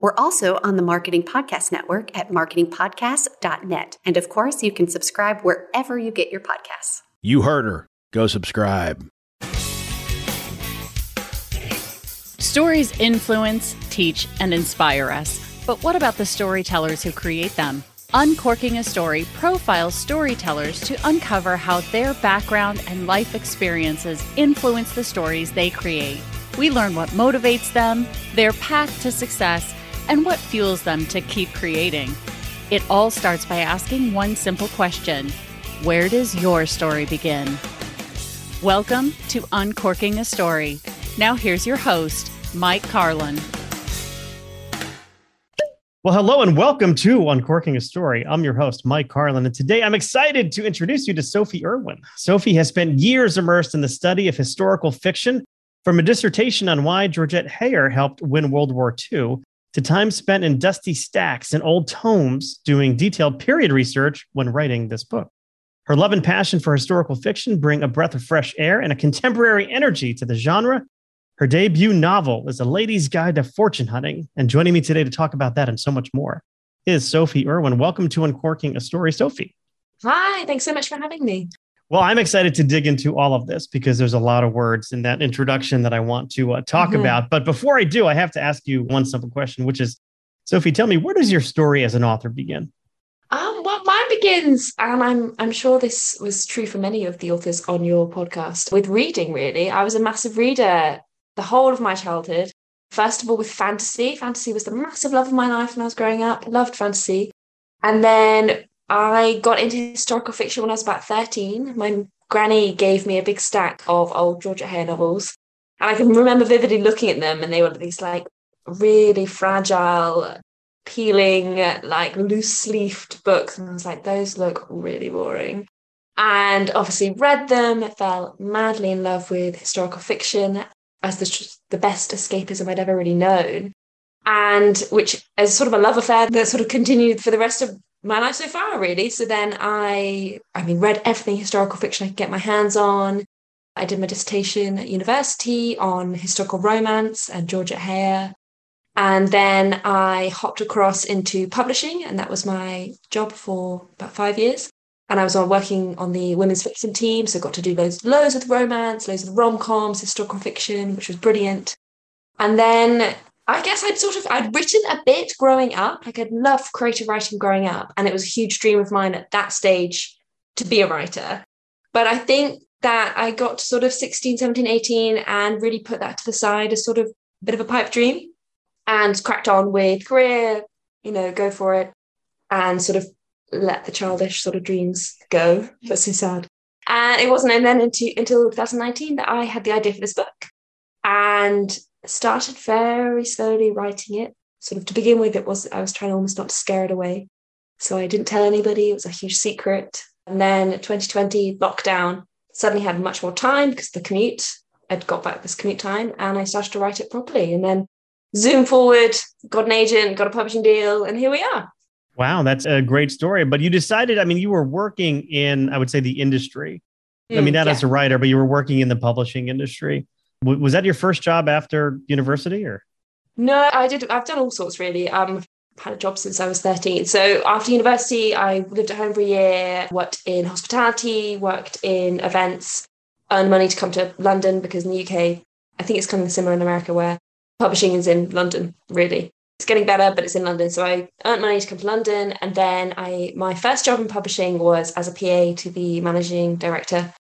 We're also on the Marketing Podcast Network at marketingpodcast.net. And of course, you can subscribe wherever you get your podcasts. You heard her. Go subscribe. Stories influence, teach, and inspire us. But what about the storytellers who create them? Uncorking a Story profiles storytellers to uncover how their background and life experiences influence the stories they create. We learn what motivates them, their path to success, and what fuels them to keep creating. It all starts by asking one simple question Where does your story begin? Welcome to Uncorking a Story. Now, here's your host, Mike Carlin. Well, hello and welcome to Uncorking a Story. I'm your host, Mike Carlin, and today I'm excited to introduce you to Sophie Irwin. Sophie has spent years immersed in the study of historical fiction, from a dissertation on why Georgette Heyer helped win World War II to time spent in dusty stacks and old tomes doing detailed period research when writing this book. Her love and passion for historical fiction bring a breath of fresh air and a contemporary energy to the genre. Her debut novel is A Lady's Guide to Fortune Hunting. And joining me today to talk about that and so much more is Sophie Irwin. Welcome to Uncorking a Story, Sophie. Hi, thanks so much for having me. Well, I'm excited to dig into all of this because there's a lot of words in that introduction that I want to uh, talk mm-hmm. about. But before I do, I have to ask you one simple question, which is Sophie, tell me, where does your story as an author begin? Um, well, mine begins, and I'm I'm sure this was true for many of the authors on your podcast, with reading. Really, I was a massive reader the whole of my childhood. First of all, with fantasy. Fantasy was the massive love of my life when I was growing up. Loved fantasy, and then I got into historical fiction when I was about 13. My granny gave me a big stack of old Georgette Heyer novels. And I can remember vividly looking at them, and they were these like really fragile, peeling, like loose leafed books. And I was like, those look really boring. And obviously read them, fell madly in love with historical fiction as the, the best escapism I'd ever really known. And which is sort of a love affair that sort of continued for the rest of my life so far, really. So then I, I mean, read everything historical fiction I could get my hands on. I did my dissertation at university on historical romance and Georgette Heyer. And then I hopped across into publishing, and that was my job for about five years. And I was on working on the women's fiction team, so got to do loads, loads of romance, loads of rom coms, historical fiction, which was brilliant. And then I guess I'd sort of I'd written a bit growing up. Like I'd loved creative writing growing up, and it was a huge dream of mine at that stage to be a writer. But I think that I got to sort of 16, 17, 18 and really put that to the side as sort of a bit of a pipe dream and cracked on with career, you know, go for it and sort of let the childish sort of dreams go. That's so sad. And it wasn't and then into, until 2019 that I had the idea for this book. And started very slowly writing it. Sort of to begin with, it was I was trying almost not to scare it away. So I didn't tell anybody, it was a huge secret. And then 2020 lockdown, suddenly had much more time because the commute, I'd got back this commute time and I started to write it properly. And then zoom forward, got an agent, got a publishing deal, and here we are. Wow, that's a great story. But you decided, I mean, you were working in, I would say, the industry. Mm, I mean, not yeah. as a writer, but you were working in the publishing industry was that your first job after university or? No, I did. I've done all sorts really. Um, I've had a job since I was 13. So after university, I lived at home for a year, worked in hospitality, worked in events, earned money to come to London because in the UK, I think it's kind of similar in America where publishing is in London, really. It's getting better, but it's in London. So I earned money to come to London. And then I my first job in publishing was as a PA to the managing director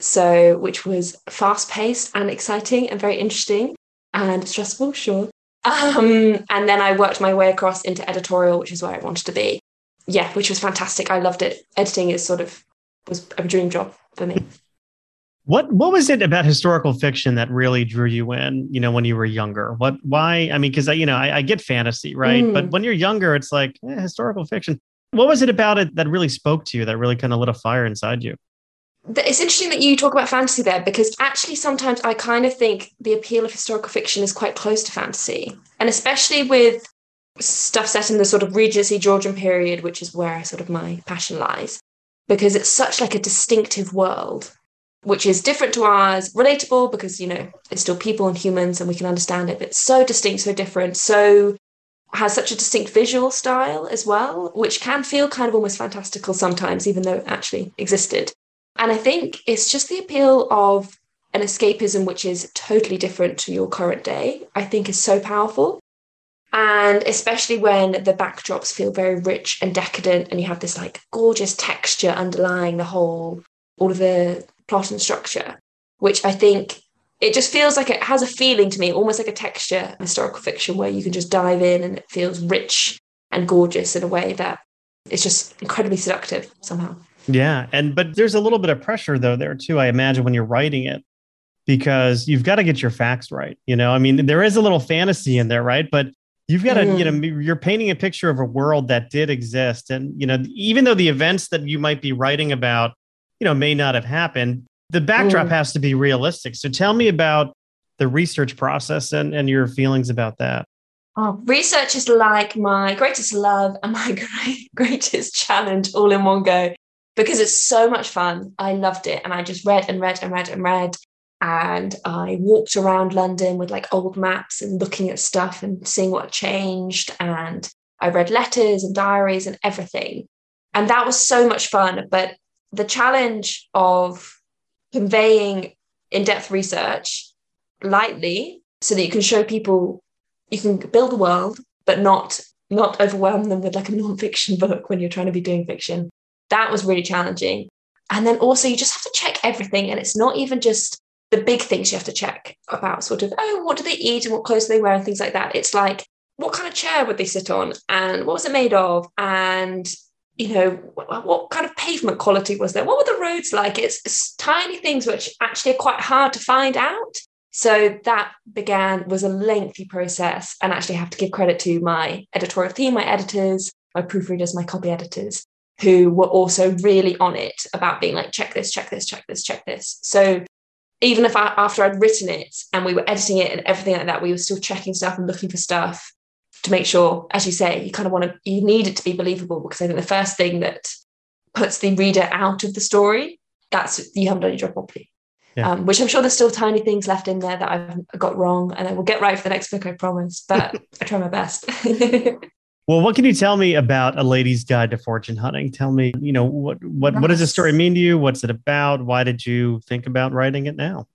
so, which was fast paced and exciting and very interesting and stressful, sure. Um, and then I worked my way across into editorial, which is where I wanted to be. Yeah, which was fantastic. I loved it. Editing is sort of was a dream job for me. What what was it about historical fiction that really drew you in? You know, when you were younger. What? Why? I mean, because you know, I, I, get fantasy, right? Mm. But when you're younger, it's like eh, historical fiction. What was it about it that really spoke to you? That really kind of lit a fire inside you? It's interesting that you talk about fantasy there because actually sometimes I kind of think the appeal of historical fiction is quite close to fantasy, and especially with stuff set in the sort of Regency Georgian period, which is where sort of my passion lies, because it's such like a distinctive world which is different to ours, relatable because, you know, it's still people and humans and we can understand it, but so distinct, so different, so has such a distinct visual style as well, which can feel kind of almost fantastical sometimes, even though it actually existed. And I think it's just the appeal of an escapism which is totally different to your current day, I think is so powerful. And especially when the backdrops feel very rich and decadent, and you have this like gorgeous texture underlying the whole, all of the plot and structure, which I think it just feels like it has a feeling to me, almost like a texture historical fiction where you can just dive in and it feels rich and gorgeous in a way that it's just incredibly seductive somehow. Yeah. And but there's a little bit of pressure though there too, I imagine, when you're writing it, because you've got to get your facts right. You know, I mean, there is a little fantasy in there, right? But you've got to, mm. you know, mm. you're painting a picture of a world that did exist. And, you know, even though the events that you might be writing about you know may not have happened the backdrop mm. has to be realistic so tell me about the research process and, and your feelings about that oh, research is like my greatest love and my great, greatest challenge all in one go because it's so much fun. I loved it. And i just read and read and read and read. And i walked around london with like old maps and looking at stuff and seeing what changed. And i read letters and diaries and everything. And that was so much fun. But the challenge of conveying in-depth research lightly so that you can show people you can build a world but not not overwhelm them with like a non-fiction book when you're trying to be doing fiction that was really challenging and then also you just have to check everything and it's not even just the big things you have to check about sort of oh what do they eat and what clothes do they wear and things like that it's like what kind of chair would they sit on and what was it made of and you know, what, kind of pavement quality was there? What were the roads like? It's, it's tiny things which actually are quite hard to find out. So that began was a lengthy process, and actually I have to give credit to my editorial team, my editors, my proofreaders, my copy editors, who were also really on it about being like, check this, check this, check this, check this. So even if I, after I'd written it and we were editing it and everything like that, we were still checking stuff and looking for stuff to make sure, as you say, you kind of want to, you need it to be believable because I think the first thing that puts the reader out of the story, that's you haven't done your job properly. Yeah. Um, which I'm sure there's still tiny things left in there that I've got wrong, and I will get right for the next book, I promise. But I try my best. well, what can you tell me about a lady's guide to fortune hunting? Tell me, you know, what what yes. what does the story mean to you? What's it about? Why did you think about writing it now?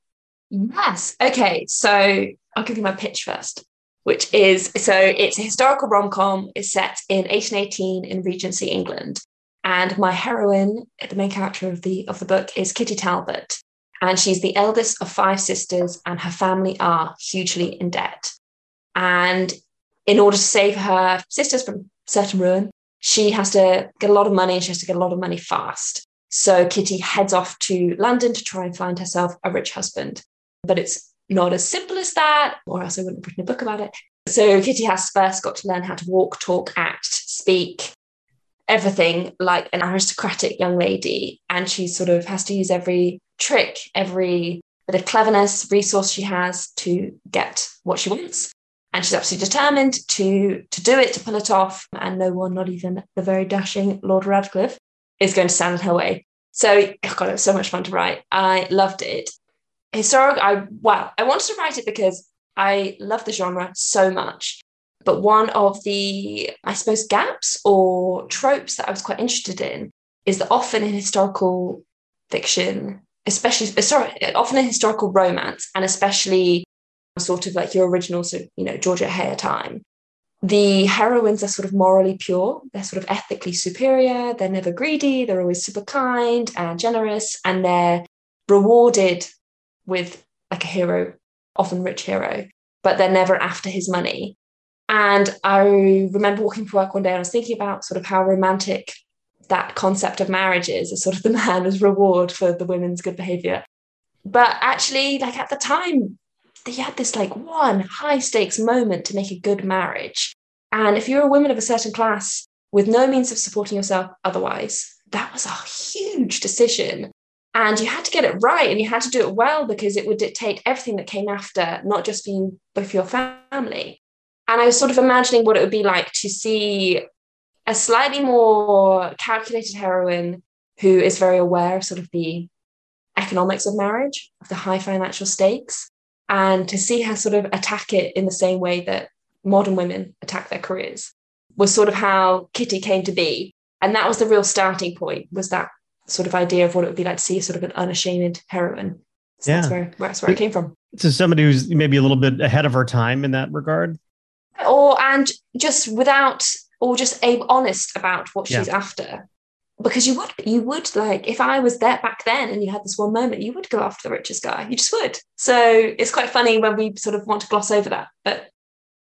Yes. Okay. So I'll give you my pitch first which is so it's a historical rom com. It's set in 1818 in Regency England, and my heroine, the main character of the of the book, is Kitty Talbot, and she's the eldest of five sisters, and her family are hugely in debt. And in order to save her sisters from certain ruin, she has to get a lot of money, and she has to get a lot of money fast. So Kitty heads off to London to try and find herself a rich husband. But it's not as simple as that, or else I wouldn't have written a book about it. So Kitty has first got to learn how to walk, talk, act, speak, everything like an aristocratic young lady. And she sort of has to use every trick, every bit of cleverness, resource she has to get what she wants. And she's absolutely determined to, to do it, to pull it off. And no one, not even the very dashing Lord Radcliffe, is going to stand in her way. So, oh God, it was so much fun to write. I loved it historic i well i wanted to write it because i love the genre so much but one of the i suppose gaps or tropes that i was quite interested in is that often in historical fiction especially sorry often in historical romance and especially sort of like your original so you know Georgette Heyer time. The heroines are sort of morally pure. They're sort of ethically superior. They're never greedy. They're always super kind and generous. And they're rewarded with like a hero, often rich hero, but they're never after his money. And I remember walking to work one day and I was thinking about sort of how romantic that concept of marriage is as sort of the man as reward for the women's good behavior. But actually, like at the time, they had this like one high stakes moment to make a good marriage. And if you're a woman of a certain class with no means of supporting yourself otherwise, that was a huge decision. And you had to get it right and you had to do it well because it would dictate everything that came after, not just you, but for your family. And I was sort of imagining what it would be like to see a slightly more calculated heroine who is very aware of sort of the economics of marriage, of the high financial stakes, and to see her sort of attack it in the same way that modern women attack their careers was sort of how Kitty came to be. And that was the real starting point, was that sort of idea of what it would be like to see sort of an unashamed heroine. So yeah. that's where that's where it came from. So somebody who's maybe a little bit ahead of her time in that regard. Or and just without or just a, honest about what she's yeah. after. Because you would you would like if I was there back then and you had this one moment, you would go after the richest guy. You just would. So it's quite funny when we sort of want to gloss over that. But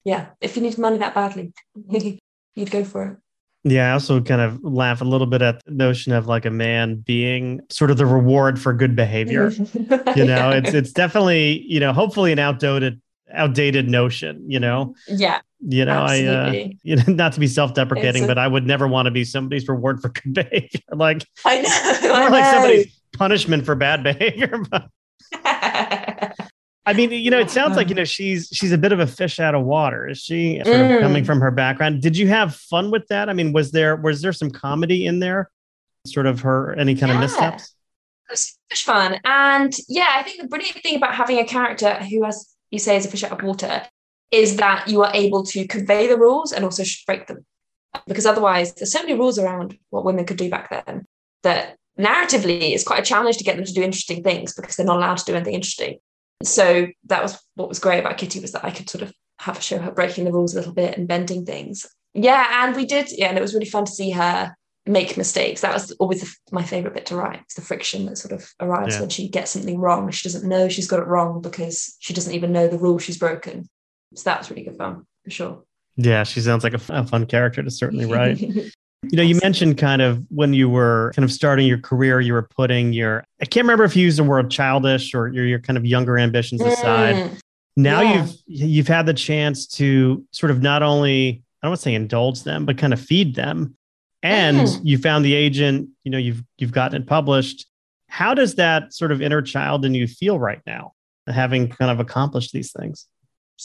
yeah, if you need money that badly, you'd go for it. Yeah, I also kind of laugh a little bit at the notion of like a man being sort of the reward for good behavior. you know, it's it's definitely, you know, hopefully an outdated outdated notion, you know. Yeah. You know, absolutely. I uh, you know, not to be self-deprecating, a, but I would never want to be somebody's reward for good behavior. like I know. Or like somebody's punishment for bad behavior. But I mean, you know, it sounds like you know she's she's a bit of a fish out of water. Is she sort mm. of coming from her background? Did you have fun with that? I mean, was there was there some comedy in there? Sort of her any kind yeah. of missteps? It was fun, and yeah, I think the brilliant thing about having a character who, as you say, is a fish out of water, is that you are able to convey the rules and also break them, because otherwise, there's so many rules around what women could do back then that narratively it's quite a challenge to get them to do interesting things because they're not allowed to do anything interesting so that was what was great about Kitty was that I could sort of have a show her breaking the rules a little bit and bending things. Yeah, and we did. Yeah, and it was really fun to see her make mistakes. That was always the, my favorite bit to write. It's the friction that sort of arrives yeah. when she gets something wrong. She doesn't know she's got it wrong because she doesn't even know the rule she's broken. So that was really good fun for sure. Yeah, she sounds like a, a fun character to certainly write. You know, you mentioned kind of when you were kind of starting your career, you were putting your, I can't remember if you used the word childish or your, your kind of younger ambitions aside. Mm, now yeah. you've, you've had the chance to sort of not only, I don't want to say indulge them, but kind of feed them. And mm. you found the agent, you know, you've, you've gotten it published. How does that sort of inner child in you feel right now, having kind of accomplished these things?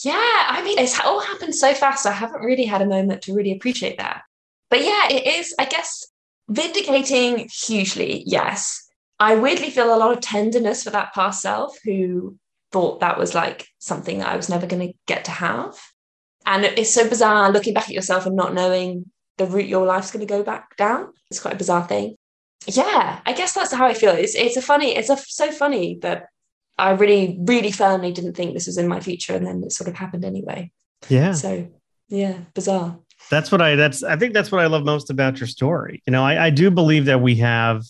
Yeah, mean, it's all happened so fast. I haven't really had a moment to really appreciate that but yeah, it is, I guess, vindicating hugely. Yes. I weirdly feel a lot of tenderness for that past self who thought that was like something that I was never going to get to have. And it's so bizarre looking back at yourself and not knowing the route your life's going to go back down. It's quite a bizarre thing. Yeah, I guess that's how I feel. It's it's a funny, it's a, so funny that I really, really firmly didn't think this was in my future, and then it sort of happened anyway. Yeah. So yeah, bizarre that's what I that's I think that's what I love most about your story. You know, I, I do believe that we have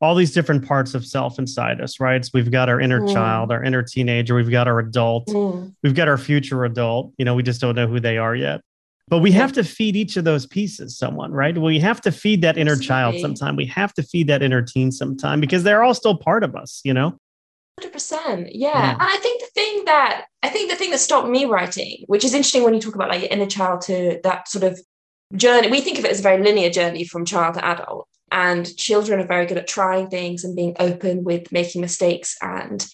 all these different parts of self inside us, right? So we've got our inner mm. child, our inner teenager, we've got our adult, mm. we've got our future adult. You know, we just don't know who they are yet. But we have to feed each of those pieces someone, right? We have to feed that inner child sometime. We have to feed that inner teen sometime because they're all still part of us, you know? 100% yeah. yeah. and i think the thing that i think the thing that stopped me writing which is interesting when you talk about like your inner child to that sort of journey we think of it as a very linear journey from child to adult and children are very good at trying things and being open with making mistakes and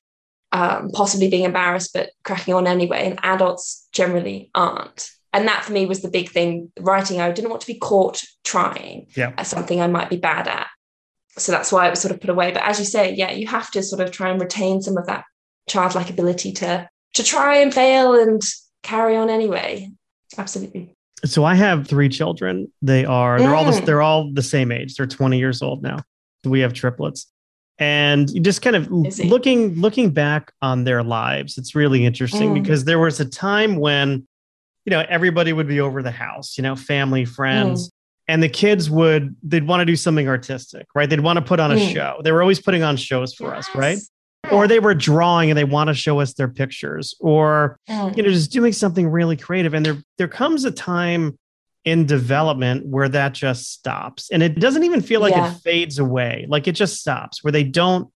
um, possibly being embarrassed but cracking on anyway and adults generally aren't and that for me was the big thing writing i didn't want to be caught trying yeah. as something i might be bad at so that's why it was sort of put away. But as you say, yeah, you have to sort of try and retain some of that childlike ability to to try and fail and carry on anyway. Absolutely. So I have three children. They are they're mm. all the, they're all the same age. They're 20 years old now. We have triplets. And just kind of looking looking back on their lives, it's really interesting mm. because there was a time when you know everybody would be over the house, you know, family, friends. Mm and the kids would they'd want to do something artistic right they'd want to put on a mm. show they were always putting on shows for yes. us right or they were drawing and they want to show us their pictures or mm. you know just doing something really creative and there there comes a time in development where that just stops and it doesn't even feel like yeah. it fades away like it just stops where they don't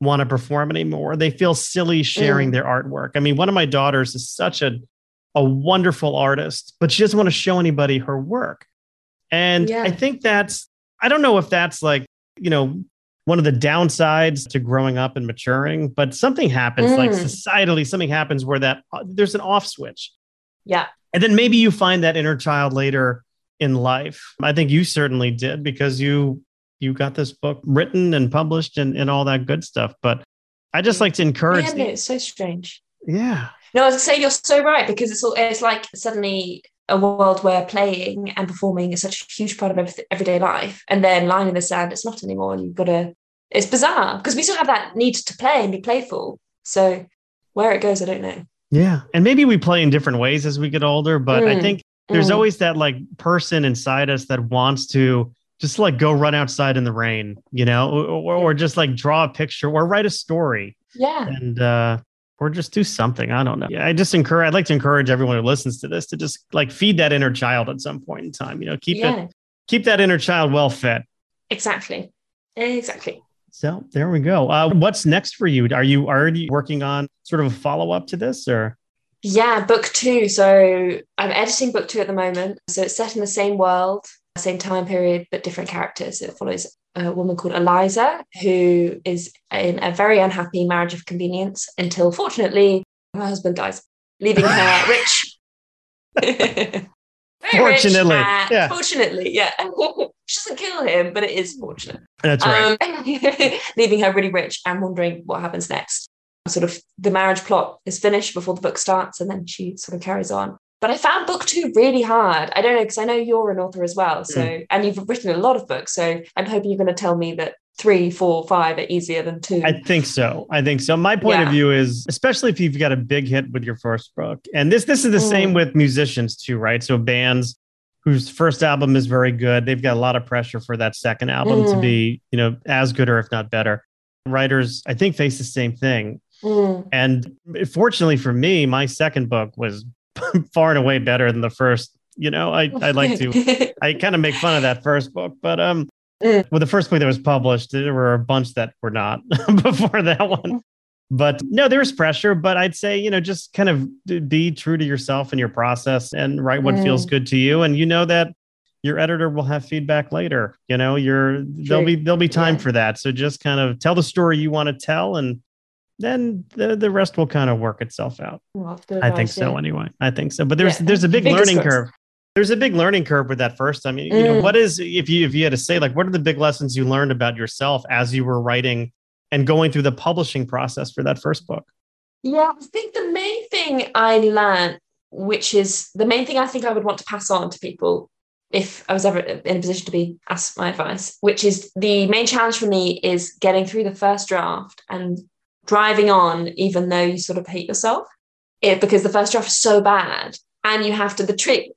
want to perform anymore. They feel silly sharing Mm. their artwork. I mean, one of my daughters is such a a wonderful artist, but she doesn't want to show anybody her work. And Yeah. I think that's I don't know if that's like, you know, one of the downsides to growing up and maturing, but something happens like Mm. societally something happens where that uh, there's an off switch. Yeah. And then maybe you find that inner child later in life. I think you certainly did because you you got this book written and published and, and all that good stuff. But I just like to encourage Yeah, no, it's so strange. yeah. No, I was saying you're so right because it's all, it's like suddenly a world where playing and performing is such a huge part of everyday life, and then lying in the sand, it's not anymore. And you've got to. It's bizarre because we still have that need to play and be playful. So where it goes, I don't know. Yeah. And maybe we play in different ways as we get older, but I Mm. think there's Mm. always that like person inside us that wants to just like go run outside in the rain, you know, or, or just like draw a picture or write a story yeah, and uh or just do something. I don't know. Yeah, I just encourage I'd like to encourage everyone who listens to this to just like feed that inner child at some point in time. You know, keep yeah, it keep that inner child well fed. exactly, exactly. So there we go. Uh, what's next for you? Are you already working on sort of a follow up to this or? Yeah, book two. So I'm editing book two at the moment. So it's set in the same world, same time period, but different characters. It follows a woman called Eliza, who is in a very unhappy marriage of convenience until, fortunately, her husband dies, leaving her rich. Very rich, Fortunately, uh, yeah. Fortunately, yeah. she doesn't kill him, but it is fortunate That's right. um, leaving her really rich and wondering what happens next. Sort of the marriage plot is finished before the book starts, and then she sort of carries on. But I found book two really hard. I don't know because I know you're an author as well, so and you've written a lot of books. So I'm hoping you're going to tell me that three, four, five are easier than two. I think so. I think so. My point of view is, especially if you've got a big hit with your first book, and this this is the same Mm. with musicians too, right? So bands whose first album is very good, they've got a lot of pressure for that second album to Mm. be, you know, as good or if not better. Writers, I think, face the same thing. Mm, And fortunately for me, my second book was far and away better than the first. You know, I I like to I kind of make fun of that first book, but um, Mm. well, the first book that was published, there were a bunch that were not before that one. But no, there was pressure. But I'd say you know just kind of be true to yourself and your process and write what feels Mm. good to you, and you know that your editor will have feedback later. You know, you're there'll be there'll be time Yeah. for that. So just kind of tell the story you want to tell, and then the the rest will kind of work itself out. Well, I think so anyway. I think so. But there's Yeah. there's a big learning curve. There's a big learning curve with that first. I mean, you know, Mm. what is if you if you had to say like what are the big lessons you learned about yourself as you were writing and going through the publishing process for that first book? Yeah, I think the main thing I learned, which is the main thing I think I would want to pass on to people if I was ever in a position to be asked my advice, which is the main challenge for me is getting through the first draft and driving on, even though you sort of hate yourself. It because the first draft is so bad. And you have to the trick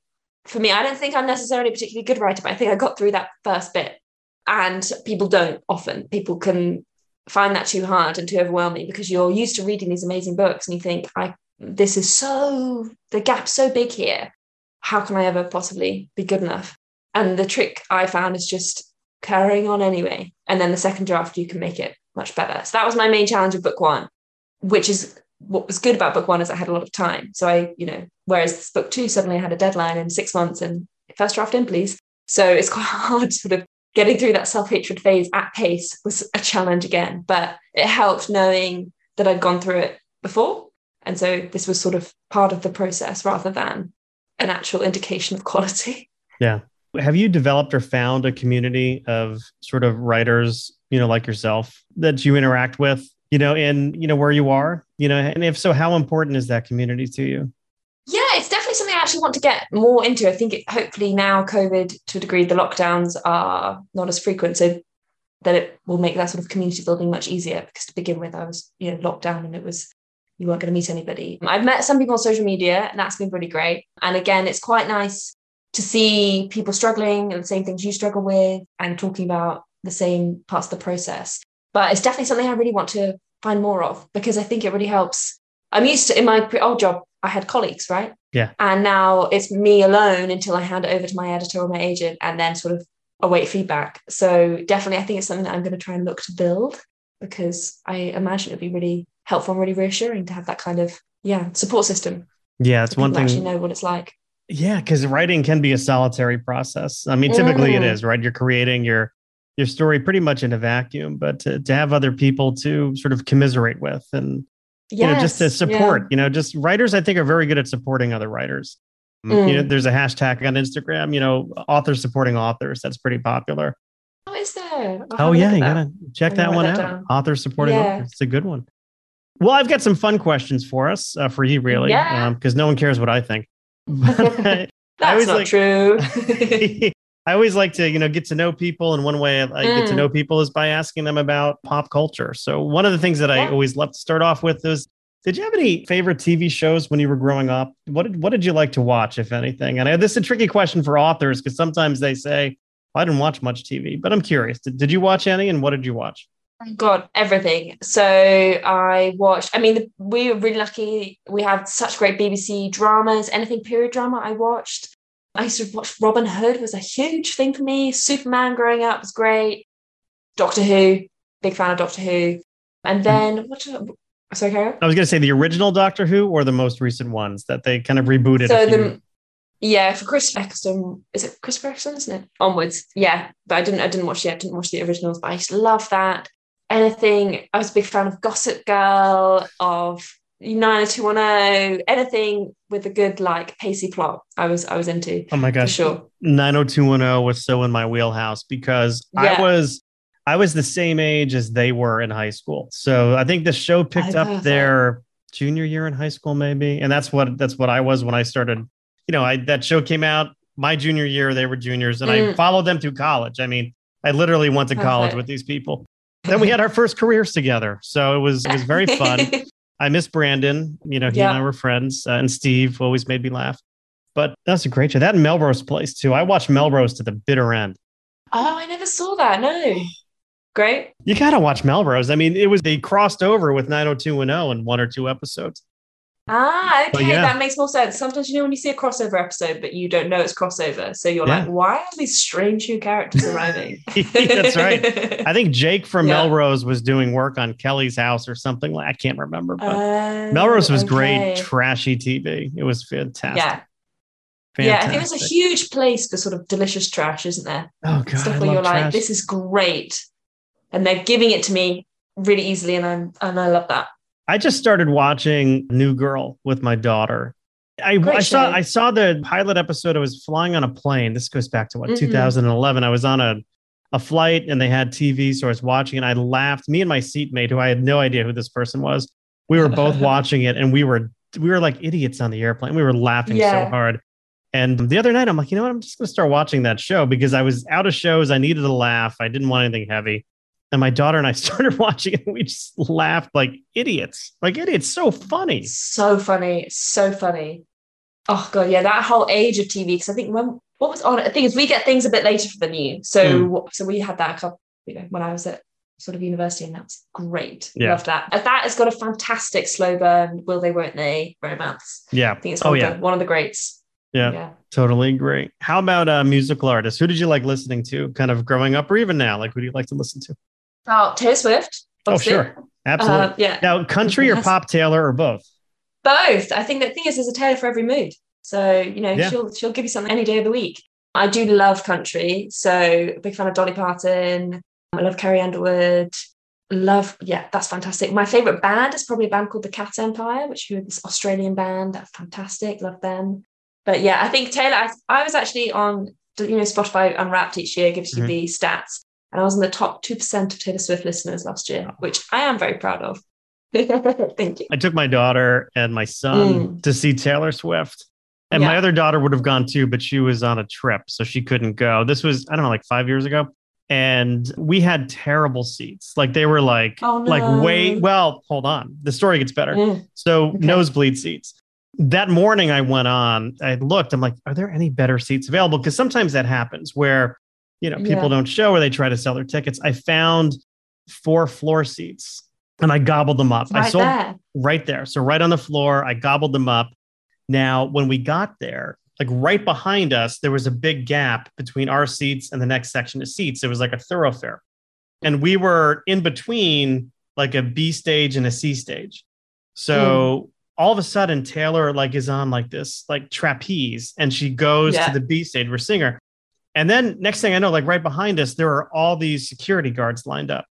for me, I don't think I'm necessarily a particularly good writer, but I think I got through that first bit. And people don't often. People can find that too hard and too overwhelming because you're used to reading these amazing books and you think i this is so the gap's so big here how can i ever possibly be good enough and the trick i found is just carrying on anyway and then the second draft you can make it much better. So that was my main challenge of book one which is what was good about book one is i had a lot of time. So i you know whereas this book two suddenly i had a deadline in six months and first draft in please. So it's quite hard sort of getting through that self-hatred phase at pace was a challenge again but it helped knowing that i'd gone through it before. And so this was sort of part of the process rather than an actual indication of quality. Yeah. Have you developed or found a community of sort of writers, you know, like yourself that you interact with, you know, in, you know, where you are, you know, and if so, how important is that community to you? yeah it's definitely something i actually want to get more into. I think it hopefully now covid to a degree the lockdowns are not as frequent so that it will make that sort of community building much easier because to begin with i was you know locked down and it was you weren't going to meet anybody. I've met some people on social media and that's been really great. And again it's quite nice to see people struggling and the same things you struggle with and talking about the same parts of the process but it's definitely something i really want to find more of because i think it really helps i'm used to in my old job i had colleagues right Yeah. and now it's me alone until i hand it over to my editor or my agent and then sort of await feedback so definitely i think it's something that i'm going to try and look to build because I imagine it'd be really helpful and really reassuring to have that kind of yeah support system. Yeah, it's one thing. Actually know what it's like. Yeah, because writing can be a solitary process. I mean, typically it Mm. is, right? You're creating your your story pretty much in a vacuum, but to, to have other people to sort of commiserate with and you know just to support, yeah. you know, just writers I think are very good at supporting other writers. Mm. You know, there's a hashtag on Instagram, you know, authors supporting authors. That's pretty popular. Oh, is there? I'll Oh have a look yeah, you that. gotta check that one write out. that down. Authors supporting Yeah. authors. It's a good one. Well, I've got some fun questions for us, uh, for you, really, Yeah. because no one cares what I think. But I- That's not like- true. I always like to, you know, get to know people, and one way I get to Mm. know people is by asking them about pop culture. So one of the things that I Yeah. always love to start off with is, did you have any favorite TV shows when you were growing up? What did What did you like to watch, if anything? And I, this is a tricky question for authors because sometimes they say, "I didn't watch much TV," but I'm curious. Did, did you watch any, and what did you watch? God, everything. So I watched, I mean, we were really lucky. We had such great BBC dramas, anything period drama I watched. I used to watch Robin Hood was a huge thing for me. Superman growing up was great. Doctor Who, big fan of Doctor Who. And hmm. then what I, sorry? I was going to say the original Doctor Who or the most recent ones that they kind of rebooted. So the yeah, for Chris Eccleston, is it Chris Eccleston, isn't it? Onwards. Yeah. But I didn't I didn't watch yet, didn't watch the originals, but I used to love that. Anything, I was a big fan of Gossip Girl, of 90210, anything with a good like pacey plot. I was I was into oh my gosh, sure. 90210 was so in my wheelhouse because I was I was the same age as they were in high school. So I think the show picked Oh, up their junior year in high school maybe. And that's what that's what I was when I started. You know, I that show came out my junior year, they were juniors and I Mm. followed them through college. I mean, I literally went to college with these people. Then we had our first careers together. So it was it was very fun. I miss Brandon. You know, he and I were friends, uh, and Steve always made me laugh. But that's a great show. That Melrose Place too. I watched Melrose to the bitter end. oh, I never saw that. No. Great. You gotta watch Melrose. I mean, it was they crossed over with 90210 in one or two episodes. Ah, okay, yeah. that makes more sense. Sometimes you know when you see a crossover episode, but you don't know it's crossover, so you're Yeah. like, "Why are these strange new characters arriving?" That's right. I think Jake from Yeah. Melrose was doing work on Kelly's house or something. like I can't remember, but Oh, Melrose was great, trashy TV. It was fantastic. Yeah, yeah. it was a huge place for sort of delicious trash, isn't there? oh god, Stuff where you're like, "This is great," and they're giving it to me really easily, and I'm and I love that. I just started watching New Girl with my daughter. I, I saw. I saw the pilot episode. I was flying on a plane. This goes back to what Mhm. 2011. I was on a a flight and they had TV, so I was watching and I laughed. Me and my seatmate, who I had no idea who this person was, we were both watching it and we were we were like idiots on the airplane. We were laughing so hard. And the other night, I'm like, you know what? I'm just going to start watching that show because I was out of shows. I needed a laugh. I didn't want anything heavy. And my daughter and I started watching it. And we just laughed like idiots, like idiots. So funny. So funny, so funny. Oh god, yeah, that whole age of TV. Because I think when what was on, the thing is we get things a bit later than you. So so we had that a couple, you know, when I was at sort of university, and that was great. Yeah. Loved that. And that has got a fantastic slow burn. Will they? Won't they? Romance. Yeah. I think it's Oh, one, yeah. of, the, one of the greats. Yeah. yeah. Totally great. How about uh, musical artists? Who did you like listening to kind of growing up or even now? Like, who do you like to listen to? Oh, Taylor Swift. Oh, sure. Absolutely. Uh, yeah. now, country or pop Taylor or both? Both. I think the thing is, there's a Taylor for every mood. So you know, Yeah. she'll she'll give you something any day of the week. I do love country, so a big fan of Dolly Parton. I love Carrie Underwood. Love, yeah, that's fantastic. My favorite band is probably a band called the Cat Empire, which is this Australian band. That's fantastic. Love them. But yeah, I think Taylor. I, I was actually on, you know, Spotify Unwrapped each year gives you Mhm. the stats, and I was in the top two percent of Taylor Swift listeners last year, which I am very proud of. Thank you. I took my daughter and my son to see Taylor Swift. And my Mm. Other daughter would have gone too, but she was on a trip, so she couldn't go. This was, I don't know, like five years ago. And we had terrible seats. Like they were like, Oh, like no. way, well, hold on. The story gets better. Mm. So Okay. nosebleed seats. That morning I went on, I looked, I'm like, are there any better seats available? Because sometimes that happens where, you know, people Yeah. don't show or they try to sell their tickets. I found four floor seats and I gobbled them up. I sold there. right there. So right on the floor, I gobbled them up. Now, when we got there, like right behind us, there was a big gap between our seats and the next section of seats. It was like a thoroughfare. and we were in between like a B stage and a C stage. So mm. all of a sudden, Taylor like is on like this like trapeze, and she goes yeah. to the B stage. We're singer, and then next thing I know, like right behind us, there are all these security guards lined up,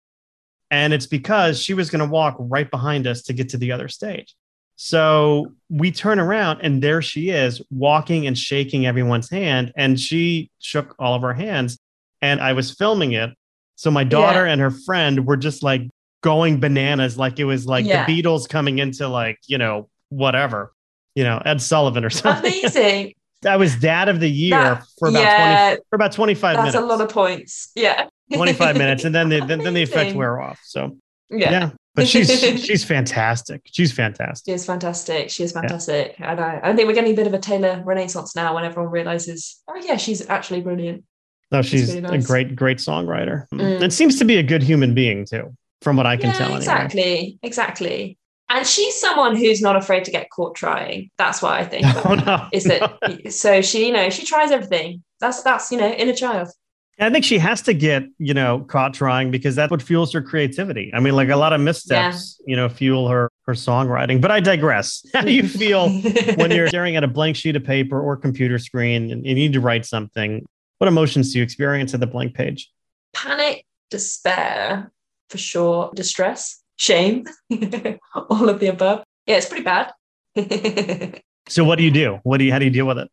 and it's because she was going to walk right behind us to get to the other stage. So we turn around and there she is walking and shaking everyone's hand. And she shook all of our hands. And I was filming it. So my daughter yeah. and her friend were just like going bananas, like it was like yeah. the Beatles coming into like, you know, whatever, you know, Ed Sullivan or something. Amazing. I was dad of the year that, for about yeah, 20 for about 25 that's minutes. That's a lot of points. Yeah. 25 minutes. And then the, then, then the effect wear off. So yeah. yeah. But she's she's fantastic. She's fantastic. She is fantastic. She is fantastic. Yeah. And I, I think we're getting a bit of a Taylor renaissance now when everyone realizes, oh yeah, she's actually brilliant. No, she's really nice. a great, great songwriter. Mm. And seems to be a good human being too, from what I can yeah, tell. Anyway. Exactly. Exactly. And she's someone who's not afraid to get caught trying. That's what I think. Oh, no, is that no. so she, you know, she tries everything. That's that's, you know, inner child. I think she has to get, you know, caught trying because that's what fuels her creativity. I mean, like a lot of missteps, yeah. you know, fuel her her songwriting. But I digress. How do you feel when you're staring at a blank sheet of paper or computer screen and you need to write something? What emotions do you experience at the blank page? Panic, despair, for sure, distress, shame, all of the above. Yeah, it's pretty bad. so what do you do? What do you how do you deal with it?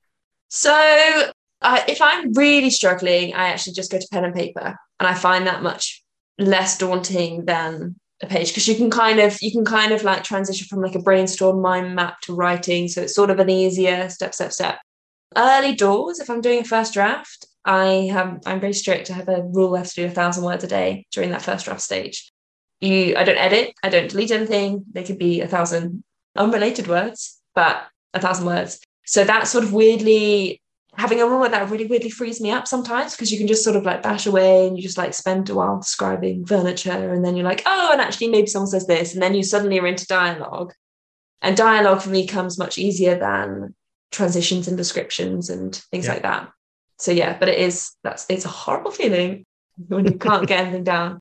So uh, if I'm really struggling, I actually just go to pen and paper, and I find that much less daunting than a page because you can kind of you can kind of like transition from like a brainstorm mind map to writing, so it's sort of an easier step step step. Early doors, if I'm doing a first draft, I have I'm very strict. I have a rule I have to do a thousand words a day during that first draft stage. You, I don't edit, I don't delete anything. They could be a thousand unrelated words, but a thousand words. So that sort of weirdly having a rule like that really weirdly frees me up sometimes because you can just sort of like bash away and you just like spend a while describing furniture and then you're like oh and actually maybe someone says this and then you suddenly are into dialogue and dialogue for me comes much easier than transitions and descriptions and things yeah. like that so yeah but it is that's it's a horrible feeling when you can't get anything down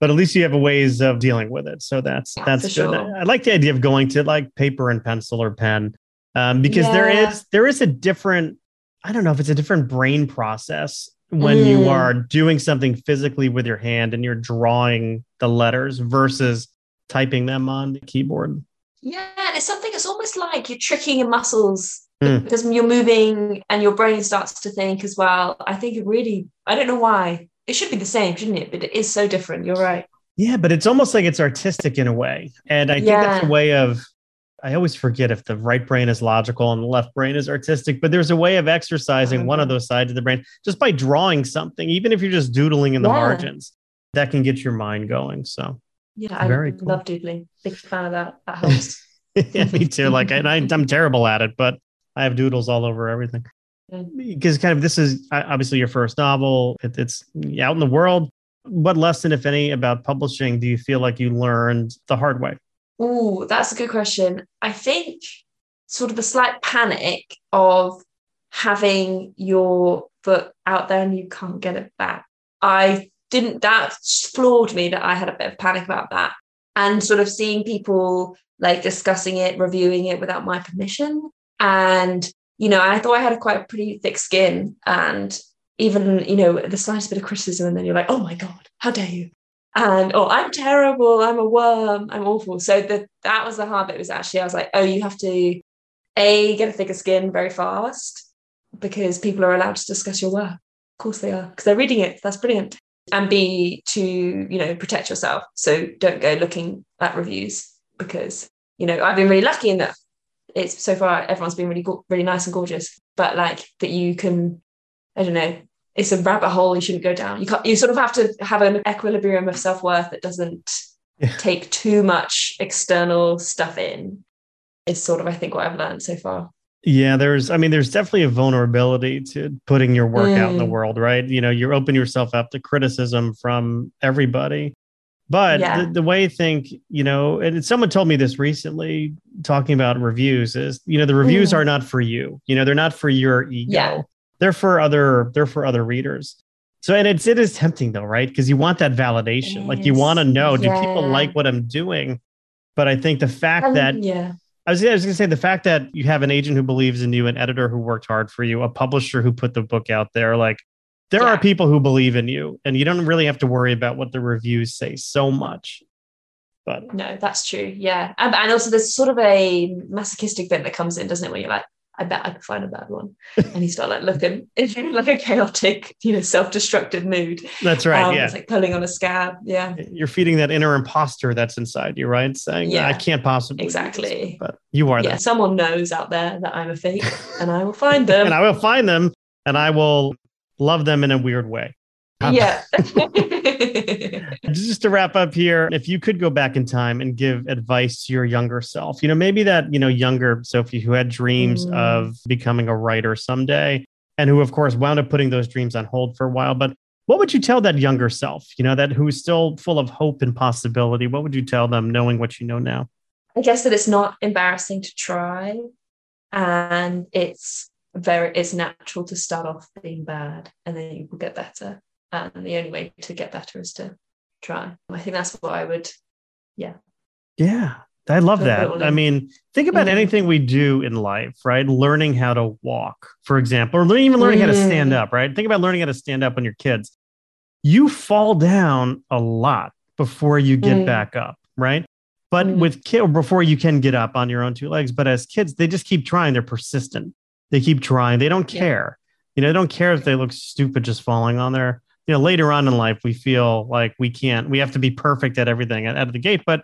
but at least you have a ways of dealing with it so that's yeah, that's good sure. I, I like the idea of going to like paper and pencil or pen um, because yeah. there is there is a different I don't know if it's a different brain process when mm. you are doing something physically with your hand and you're drawing the letters versus typing them on the keyboard. Yeah, and it's something it's almost like you're tricking your muscles mm. because you're moving and your brain starts to think as well. I think it really, I don't know why. It should be the same, shouldn't it? But it is so different. You're right. Yeah, but it's almost like it's artistic in a way. And I think yeah. that's a way of I always forget if the right brain is logical and the left brain is artistic, but there's a way of exercising one of mm-hmm. those sides of the brain just by drawing something, even if you're just doodling in the yeah. margins, that can get your mind going. So, yeah, Very I cool. love doodling. Big fan of that. That helps. yeah, me too. Like, and I, I'm terrible at it, but I have doodles all over everything. Because kind of this is obviously your first novel. It, it's out in the world. What lesson, if any, about publishing do you feel like you learned the hard way? Oh, that's a good question. I think sort of the slight panic of having your book out there and you can't get it back. I didn't, that floored me that I had a bit of panic about that. And sort of seeing people like discussing it, reviewing it without my permission. And, you know, I thought I had a quite pretty thick skin. And even, you know, the slightest bit of criticism, and then you're like, oh my God, how dare you? and oh i'm terrible i'm a worm i'm awful so the, that was the hard bit was actually i was like oh you have to a get a thicker skin very fast because people are allowed to discuss your work of course they are because they're reading it that's brilliant and b to you know protect yourself so don't go looking at reviews because you know i've been really lucky in that it's so far everyone's been really really nice and gorgeous but like that you can i don't know it's a rabbit hole you shouldn't go down. You can't, you sort of have to have an equilibrium of self worth that doesn't yeah. take too much external stuff in. Is sort of I think what I've learned so far. Yeah, there's I mean there's definitely a vulnerability to putting your work mm. out in the mm. world, right? You know, you open yourself up to criticism from everybody. But yeah. the, the, way I think, you know, and someone told me this recently talking about reviews is, you know, the reviews mm. are not for you. You know, they're not for your ego. Yeah they're for other they're for other readers So and it's it is tempting though, right? Because you want that validation. Like you want to know, do people like what I'm doing? But I think the fact And- that yeah, I was, I was going to say the fact that you have an agent who believes in you, an editor who worked hard for you, a publisher who put the book out there, like there are people who believe in you, and you don't really have to worry about what the reviews say so much. But no, that's true. Yeah, and, and also there's sort of a masochistic bit that comes in, doesn't it? Where you're like, I bet I could find a bad one, and you start like looking in like a chaotic, you know, self-destructive mood. that's right. Um, yeah. It's like pulling on a scab. Yeah, You're feeding that inner imposter that's inside you, right? Saying, Yeah. I can't possibly. do this." Exactly. But you are yeah. that. Someone knows out there that I'm a fake, and I will find them. and I will find them and I will love them in a weird way. yeah. just to wrap up here, if you could go back in time and give advice to your younger self, you know, maybe that, you know, younger Sophie who had dreams Mm. of becoming a writer someday and who, of course, wound up putting those dreams on hold for a while. But what would you tell that younger self, you know, that who's still full of hope and possibility? What would you tell them knowing what you know now? I guess that it's not embarrassing to try, and it's very it's natural to start off being bad, and then you will get better. And the only way to get better is to try. I think that's what I would. Yeah. Yeah, I love that. I mean, think about anything we do in life, right? Learning how to walk, for example, or even learning how to stand Mm. up, right? Think about learning how to stand up when you're kids. You fall down a lot before you get Mm. back up, right? But Mm. with kids, before you can get up on your own two legs. But as kids, they just keep trying. They're persistent. They keep trying. They don't Yeah. care. You know, they don't care if they look stupid just falling on there. You know, later on in life, we feel like we can't, we have to be perfect at everything out of the gate. But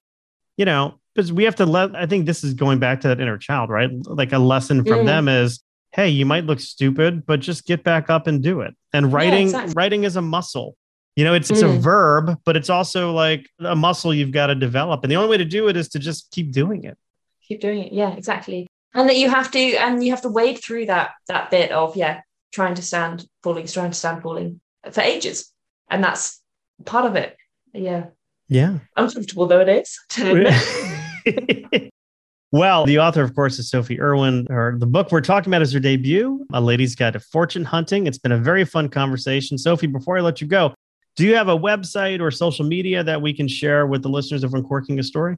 you know, because we have to let, I think this is going back to that inner child, right? Like a lesson from Mm. them is, hey, you might look stupid, but just get back up and do it. And writing, exactly. writing is a muscle. You know, it's it's a Mm. verb, but it's also like a muscle you've got to develop. And the only way to do it is to just keep doing it. keep doing it yeah exactly and that you have to and you have to wade through that that bit of yeah trying to stand falling trying to stand falling for ages and that's part of it yeah Yeah. uncomfortable though it is well, the author, of course, is Sophie Irwin. Her the book we're talking about is her debut, A Lady's Guide to Fortune Hunting. It's been a very fun conversation. Sophie, before I let you go, do you have a website or social media that we can share with the listeners of Uncorking a Story?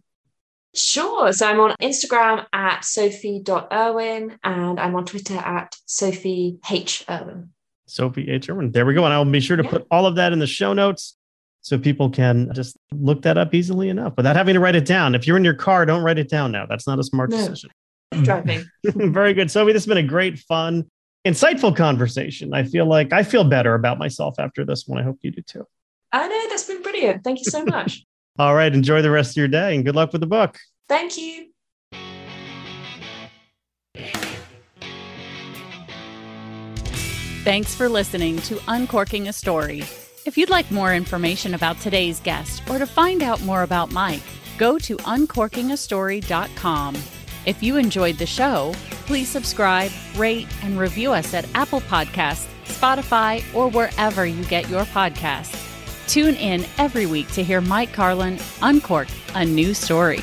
Sure so i'm on instagram at sophie.irwin and i'm on twitter at sophie h irwin Sophie H. Irwin. There we go. And I'll be sure to Yeah. put all of that in the show notes so people can just look that up easily enough without having to write it down. If you're in your car, don't write it down now. That's not a smart No. decision. driving Very good. Sophie, this has been a great, fun, insightful conversation. I feel like I feel better about myself after this one. I hope you do too. i know that's been brilliant thank you so much All right. Enjoy the rest of your day and good luck with the book. thank you Thanks for listening to Uncorking a Story. If you'd like more information about today's guest or to find out more about Mike, go to uncorkingastory.com. If you enjoyed the show, please subscribe, rate, and review us at Apple Podcasts, Spotify, or wherever you get your podcasts. Tune in every week to hear Mike Carlin uncork a new story.